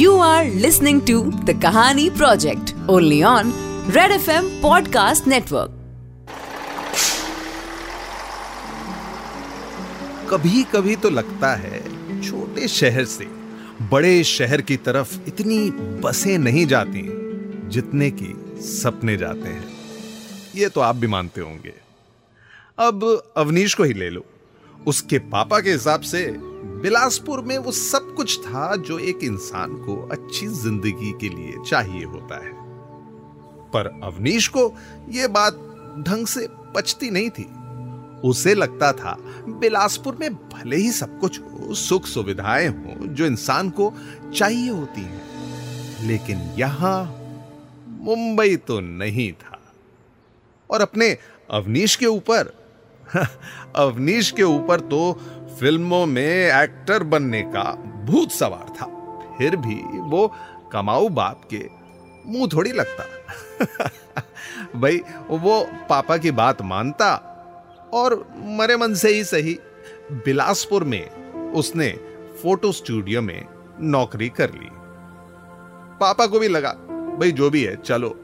You are listening to the Kahani Project, only on Red FM Podcast Network. कभी कभी तो लगता है, छोटे शहर से बड़े शहर की तरफ़ इतनी बसें नहीं जाती, जितने की सपने जाते हैं। ये तो आप भी मानते होंगे। अब अवनीश को ही ले लो। उसके पापा के हिसाब से बिलासपुर में वो सब कुछ था जो एक इंसान को अच्छी ज़िंदगी के लिए चाहिए होता है। पर अवनीश को यह बात ढंग से पचती नहीं थी। उसे लगता था, बिलासपुर में भले ही सब कुछ हो, सुख सुविधाएँ हो, जो इंसान को चाहिए होती हैं, लेकिन यहाँ मुंबई तो नहीं था। और अपने अवनीश के ऊपर, अवनीश के ऊपर तो फ़िल्मों में एक्टर बनने का भूत सवार था। फिर भी वो कमाऊ बाप के मुँह थोड़ी लगता। भाई, वो पापा की बात मानता और मरे मन से ही सही। बिलासपुर में उसने फ़ोटो स्टूडियो में नौकरी कर ली। पापा को भी लगा, भाई, जो भी है, चलो।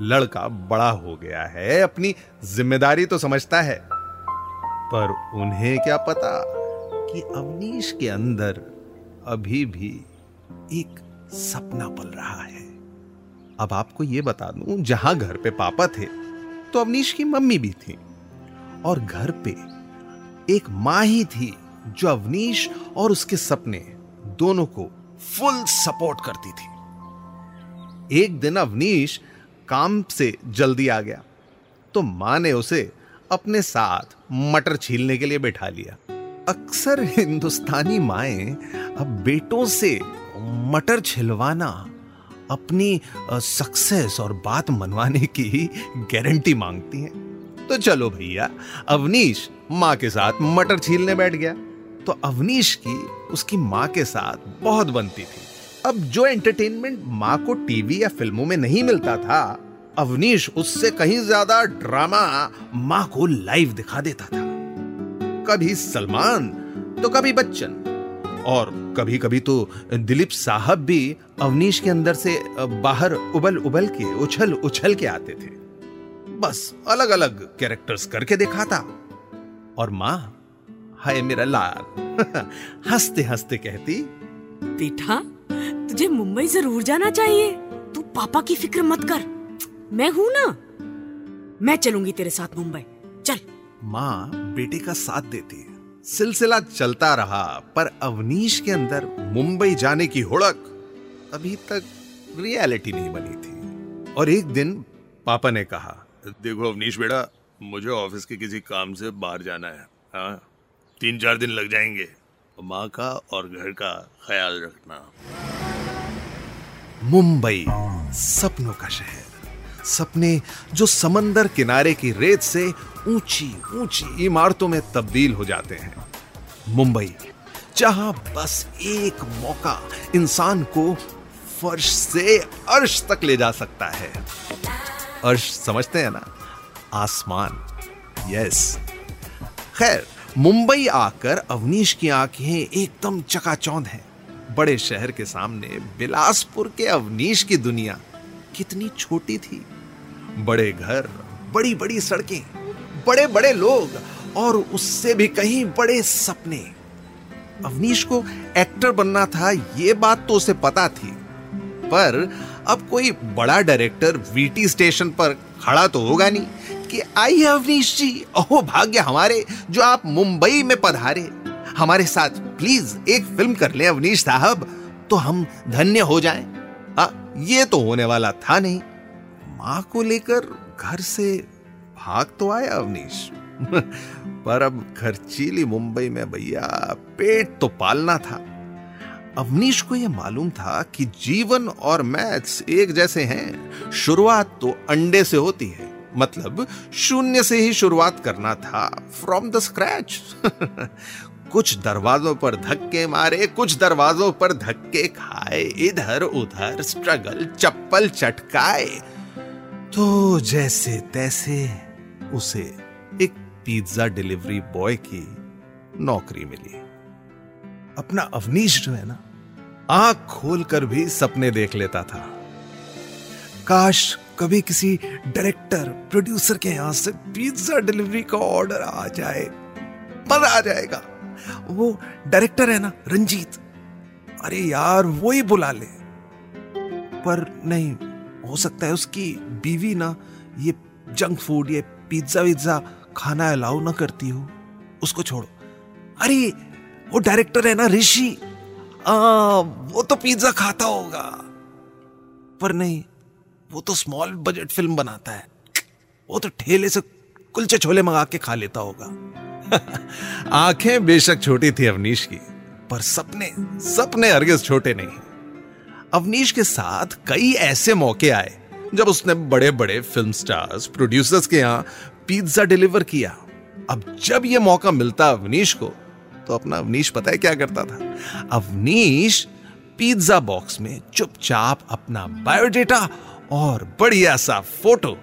लड़का बड़ा हो गया है, अपनी ज़िम्मेदारी तो समझता है, पर उन्हें क्या पता? कि अवनीश के अंदर अभी भी एक सपना पल रहा है। अब आपको यह बता दूँ, जहाँ घर पे पापा थे तो अवनीश की मम्मी भी थी। और घर पे एक माँ ही थी, जो अवनीश और उसके सपने दोनों को फुल सपोर्ट करती थी। एक दिन अवनीश काम से जल्दी आ गया तो माँ ने उसे अपने साथ मटर छीलने के लिए बैठा लिया। अक्सर हिंदुस्तानी माएँ अब बेटों से मटर छिलवाना, अपनी सक्सेस और बात मनवाने की गारंटी मांगती हैं। तो चलो भैया, अवनीश माँ के साथ मटर छीलने बैठ गया। तो अवनीश की उसकी माँ के साथ बहुत बनती थी। अब जो एंटरटेनमेंट माँ को टीवी या फ़िल्मों में नहीं मिलता था, अवनीश उससे कहीं ज़्यादा ड्रामा माँ को लाइव दिखा देता था। कभी सलमान तो कभी बच्चन। और कभी कभी तो दिलीप साहब भी अवनीश के अंदर से बाहर उबल उबल के उछल उछल के आते थे। बस अलग अलग कैरेक्टर्स करके दिखाता। और माँ, हाय मेरा लाल हँसते हँसते कहती, बेटा, तुझे मुंबई ज़रूर जाना चाहिए। तू पापा की फ़िक्र मत कर। मैं हूँ ना। मैं चलूँगी तेरे साथ मुंबई। चल। माँ बेटे का साथ देती है। सिलसिला चलता रहा पर अवनीश के अंदर मुंबई जाने की हुड़क अभी तक रियलिटी नहीं बनी थी। और एक दिन पापा ने कहा देखो अवनीश बेटा मुझे ऑफ़िस के किसी काम से बाहर जाना है हाँ? तीन चार दिन लग जाएँगे। माँ का और घर का ख्याल रखना। मुंबई सपनों का शहर। सपने जो समंदर किनारे की रेत से ऊँची ऊँची इमारतों में तब्दील हो जाते हैं। मुंबई, जहाँ बस एक मौका इंसान को फर्श से अर्श तक ले जा सकता है। अर्श समझते हैं ना? आसमान, यस। खैर, मुंबई आकर अवनीश की आँखें एकदम चकाचौंध हैं। बड़े शहर के सामने बिलासपुर के अवनीश की दुनिया कितनी छोटी थी। बड़े घर बड़ी बड़ी सड़कें बड़े बड़े लोग और उससे भी कहीं बड़े सपने। अवनीश को एक्टर बनना था यह बात तो उसे पता थी। पर अब कोई बड़ा डायरेक्टर वीटी स्टेशन पर खड़ा तो होगा नहीं कि आइए अवनीश जी ओह भाग्य हमारे जो आप मुंबई में पधारे। हमारे साथ प्लीज़ एक फ़िल्म कर ले अवनीश साहब तो हम धन्य हो जाएँ। आ, ये तो होने वाला था नहीं। माँ को लेकर घर से भाग तो आया अवनीश। पर अब खर्चीली मुंबई में भैया पेट तो पालना था। अवनीश को यह मालूम था कि जीवन और मैथ्स एक जैसे हैं। शुरुआत तो अंडे से होती है। मतलब शून्य से ही शुरुआत करना था फ्रॉम द स्क्रैच कुछ दरवाजों पर धक्के मारे, कुछ दरवाजों पर धक्के खाए, इधर उधर स्ट्रगल चप्पल चटकाए। तो जैसे तैसे उसे एक पिज्जा डिलीवरी बॉय की नौकरी मिली। अपना अवनीश जो है ना, आँख खोलकर भी सपने देख लेता था। काश कभी किसी डायरेक्टर, प्रोड्यूसर के यहाँ से पिज्जा डिलीवरी का ऑर्डर आ जाए, मज़ा आ जाएगा। वो डायरेक्टर है ना, रंजीत। अरे यार, वो ही बुला ले। पर नहीं, हो सकता है उसकी बीवी ना ये जंक फ़ूड, ये पिज्जा विज्जा खाना अलाउ ना करती हो, उसको छोड़ो। अरे, वो डायरेक्टर है ना ऋषि? वो तो पिज्जा खाता होगा। पर नहीं, वो तो स्मॉल बजट फ़िल्म बनाता है। वो तो ठेले से कुलचे छोले मंगा के खा लेता होगा। आँखें बेशक छोटी थी अवनीश की, पर सपने सपने हरगिज छोटे नहीं। अवनीश के साथ कई ऐसे मौके आए जब उसने बड़े बड़े फ़िल्म स्टार्स प्रोड्यूसर्स के यहाँ पिज्जा डिलीवर किया। अब जब यह मौका मिलता अवनीश को तो अपना अवनीश पता है क्या करता था? अवनीश पिज्जा बॉक्स में चुपचाप अपना बायोडेटा और बढ़िया सा फ़ोटो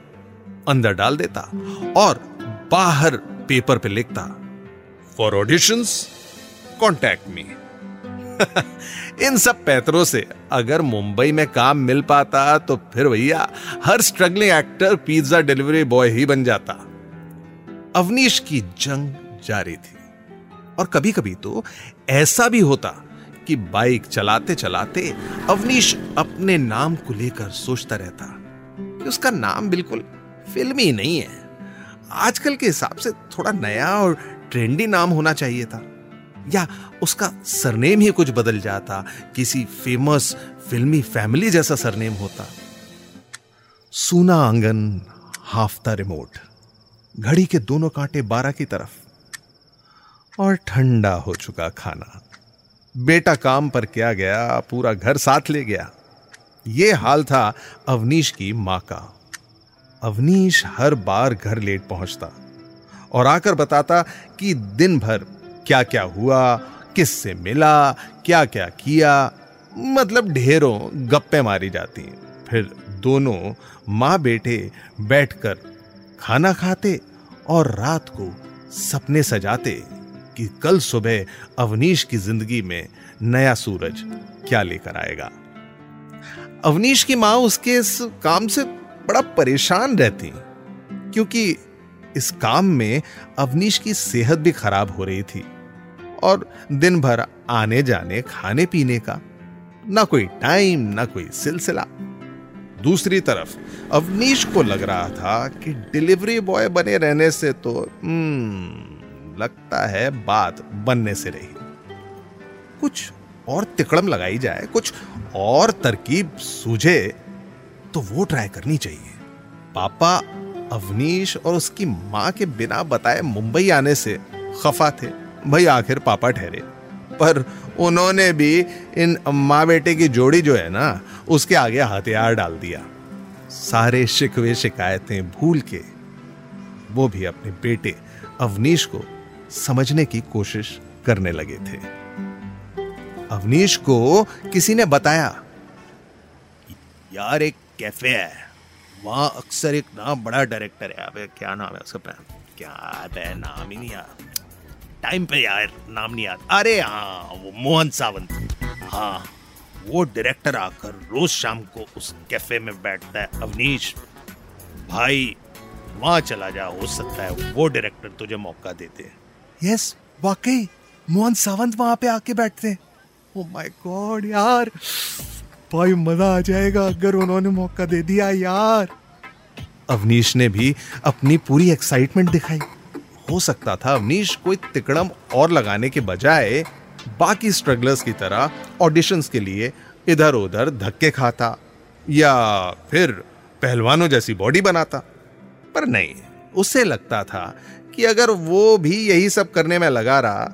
अंदर डाल देता और बाहर पेपर पे लिखता फॉर ऑडिशंस कॉन्टैक्ट मी इन सब पैतरों से अगर मुंबई में काम मिल पाता तो फिर भैया, हर struggling actor pizza delivery boy ही बन जाता। अवनीश की जंग जारी थी। और कभी कभी तो ऐसा भी होता कि बाइक चलाते चलाते अवनीश अपने नाम को लेकर सोचता रहता कि उसका नाम बिल्कुल फिल्मी नहीं है। आजकल के हिसाब से थोड़ा नया और ट्रेंडी नाम होना चाहिए था। या उसका सरनेम ही कुछ बदल जाता, किसी फ़ेमस फिल्मी फैमिली जैसा सरनेम होता। सूना आँगन हाफता रिमोट घड़ी के दोनों कांटे बारह की तरफ़, और ठंडा हो चुका खाना। बेटा काम पर क्या गया, पूरा घर साथ ले गया। यह हाल था अवनीश की माँ का। अवनीश हर बार घर लेट पहुँचता, और आकर बताता कि दिन भर क्या क्या हुआ, किससे मिला क्या क्या किया मतलब ढेरों गप्पे मारी जाती। फिर दोनों माँ बेटे बैठकर खाना खाते और रात को सपने सजाते कि कल सुबह अवनीश की ज़िंदगी में नया सूरज क्या लेकर आएगा। अवनीश की माँ उसके इस काम से बड़ा परेशान रहती, क्योंकि इस काम में अवनीश की सेहत भी खराब हो रही थी। और दिन भर आने जाने खाने पीने का। ना कोई टाइम ना कोई सिलसिला। दूसरी तरफ़ अवनीश को लग रहा था कि डिलीवरी बॉय बने रहने से तो हम्म, लगता है बात बनने से रही। कुछ और तिकड़म लगाई जाए कुछ और तरकीब सूझे तो वो ट्राई करनी चाहिए। पापा अवनीश और उसकी माँ के बिना बताए मुंबई आने से खफा थे। भाई आखिर पापा ठहरे। पर उन्होंने भी इन माँ बेटे की जोड़ी जो है ना, उसके आगे हथियार डाल दिया। सारे शिकवे शिकायतें भूल के वो भी अपने बेटे अवनीश को समझने की कोशिश करने लगे थे। अवनीश को किसी ने बताया, यार एक कैफ़े है, वहाँ अक्सर एक ना बड़ा डायरेक्टर है, अबे क्या नाम है उसका क्या है, नाम ही नहीं यार टाइम पे यार, नाम नहीं याद। अरे हाँ वो मोहन सावंत। हाँ वो डायरेक्टर आकर रोज शाम को उस कैफ़े में बैठता है, अवनीश। भाई, वहाँ चला जा, हो सकता है वो डायरेक्टर तुझे मौका देते। यस वाकई, मोहन सावंत वहाँ पे आके बैठते। ओ माय गॉड यार। भाई, मज़ा आ जाएगा अगर उन्होंने मौका दे दिया यार। अवनीश ने भी अपनी पूरी एक्साइटमेंट दिखाई। हो सकता था अवनीश कोई तिकड़म और लगाने के बजाय बाकी स्ट्रगलर्स की तरह ऑडिशंस के लिए इधर उधर धक्के खाता या फिर पहलवानों जैसी बॉडी बनाता। पर नहीं, उसे लगता था कि अगर वो भी यही सब करने में लगा रहा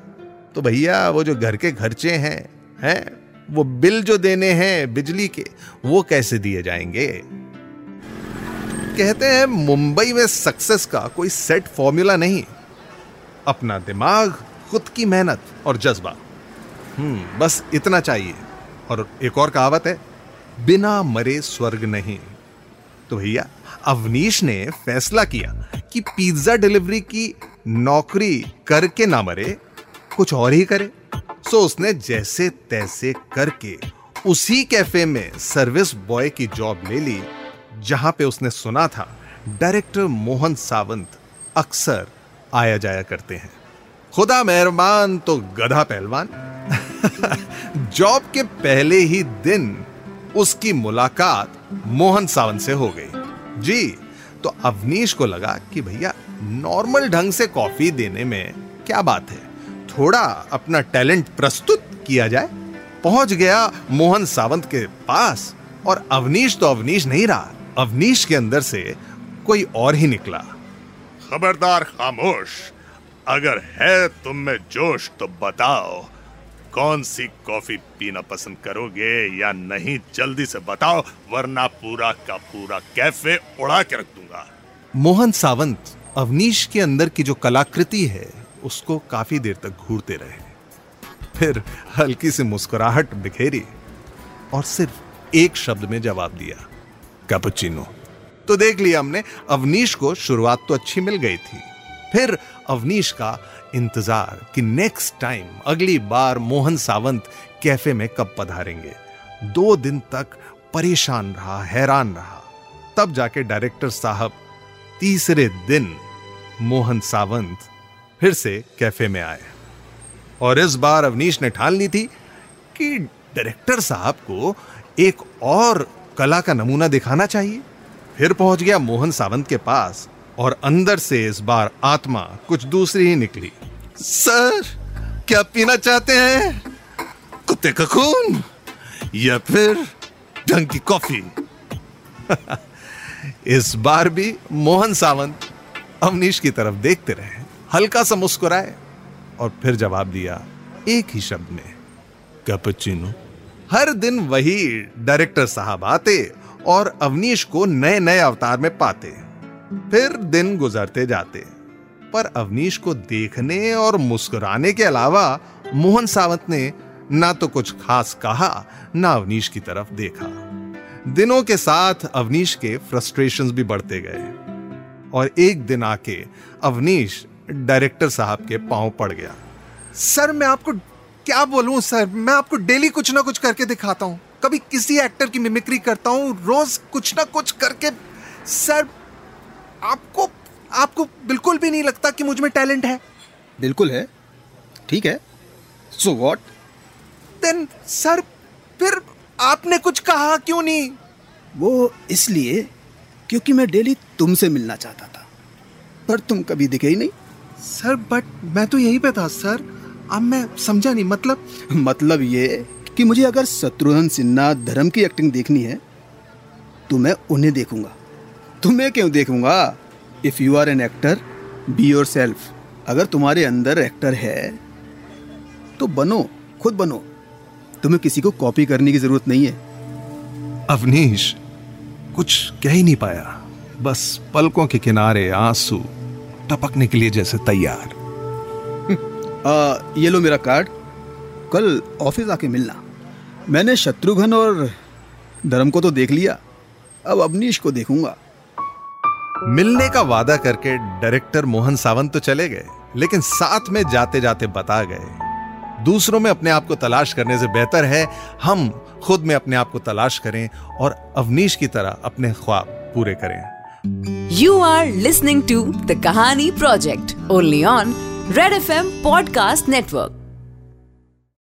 तो भैया वो जो घर के खर्चे हैं हैं, वो बिल जो देने हैं बिजली के, वो कैसे दिए जाएँगे? कहते हैं मुंबई में सक्सेस का कोई सेट फॉर्मूला नहीं। अपना दिमाग, खुद की मेहनत और जज्बा। हम्म बस इतना चाहिए। और एक और कहावत है, बिना मरे स्वर्ग नहीं। तो भैया, अवनीश ने फैसला किया कि पिज्जा डिलीवरी की नौकरी करके ना मरे, कुछ और ही करे। सो उसने जैसे तैसे करके उसी कैफ़े में सर्विस बॉय की जॉब ले ली, जहाँ पे उसने सुना था, डायरेक्टर मोहन सावंत अक्सर आया जाया करते हैं। खुदा मेहरबान तो गधा पहलवान। जॉब के पहले ही दिन उसकी मुलाकात मोहन सावंत से हो गई। जी तो अवनीश को लगा कि भैया, नॉर्मल ढंग से कॉफ़ी देने में क्या बात है? थोड़ा अपना टैलेंट प्रस्तुत किया जाए। पहुँच गया मोहन सावंत के पास और अवनीश तो अवनीश नहीं रहा। अवनीश के अंदर से कोई और ही निकला। खबरदार खामोश। अगर है तुम में जोश तो बताओ, कौन सी कॉफ़ी पीना पसंद करोगे या नहीं, जल्दी से बताओ, वरना पूरा का पूरा कैफ़े उड़ा के रख दूँगा। मोहन सावंत, अवनीश के अंदर की जो कलाकृति है, उसको काफ़ी देर तक घूरते रहे। फिर हल्की सी मुस्कुराहट बिखेरी और सिर्फ़ एक शब्द में जवाब दिया, कैपुचिनो। तो देख लिया हमने, अवनीश को शुरुआत तो अच्छी मिल गई थी। फिर अवनीश का इंतज़ार कि नेक्स्ट टाइम अगली बार मोहन सावंत कैफ़े में कब पधारेंगे। दो दिन तक परेशान रहा, हैरान रहा। तब जाके डायरेक्टर साहब तीसरे दिन मोहन सावंत फिर से कैफ़े में आए। और इस बार अवनीश ने ठान ली थी कि डायरेक्टर साहब को एक और कला का नमूना दिखाना चाहिए। फिर पहुँच गया मोहन सावंत के पास और अंदर से इस बार आत्मा कुछ दूसरी ही निकली। सर, क्या पीना चाहते हैं? कुत्ते का खून या फिर ढंग की कॉफ़ी? इस बार भी मोहन सावंत अवनीश की तरफ़ देखते रहे। हल्का सा मुस्कुराए और फिर जवाब दिया एक ही शब्द में कैपुचिनो हर दिन वही डायरेक्टर साहब आते और अवनीश को नए नए अवतार में पाते। फिर दिन गुजरते जाते। पर अवनीश को देखने और मुस्कुराने के अलावा मोहन सावंत ने ना तो कुछ खास कहा, ना अवनीश की तरफ़ देखा। दिनों के साथ अवनीश के फ्रस्ट्रेशंस भी बढ़ते गए। और एक दिन आके अवनीश डायरेक्टर साहब के पाँव पड़ गया। सर, मैं आपको क्या बोलूँ, सर? मैं आपको डेली कुछ ना कुछ करके दिखाता हूँ। कभी किसी एक्टर की मिमिक्री करता हूँ रोज कुछ ना कुछ करके सर आपको आपको बिल्कुल भी नहीं लगता कि मुझमें टैलेंट है। बिल्कुल है। ठीक है। सो व्हाट देन सर फिर आपने कुछ कहा क्यों नहीं? वो इसलिए क्योंकि मैं डेली तुमसे मिलना चाहता था। पर तुम कभी दिखे ही नहीं। सर बट मैं तो यहीं पे था सर। अब मैं समझा नहीं मतलब मतलब ये कि मुझे अगर शत्रुघ्न सिन्हा धर्म की एक्टिंग देखनी है तो मैं उन्हें देखूँगा। तुम्हें क्यों देखूँगा? If you are an actor be yourself अगर तुम्हारे अंदर एक्टर है तो बनो खुद बनो। तुम्हें किसी को कॉपी करने की ज़रूरत नहीं है। अवनीश कुछ कह ही नहीं पाया। बस पलकों के किनारे आँसू टपकने के लिए जैसे तैयार। आ, ये लो मेरा कार्ड कल ऑफ़िस आके मिलना। मैंने शत्रुघ्न और धर्म को तो देख लिया। अब अवनीश को देखूँगा। मिलने का वादा करके डायरेक्टर मोहन सावंत तो चले गए लेकिन साथ में जाते जाते बता गए। दूसरों में अपने आप को तलाश करने से बेहतर है हम खुद में अपने आप को तलाश करें और अवनीश की तरह अपने ख्वाब पूरे करें। You are are to the Kahani project only on Red F M podcast Network.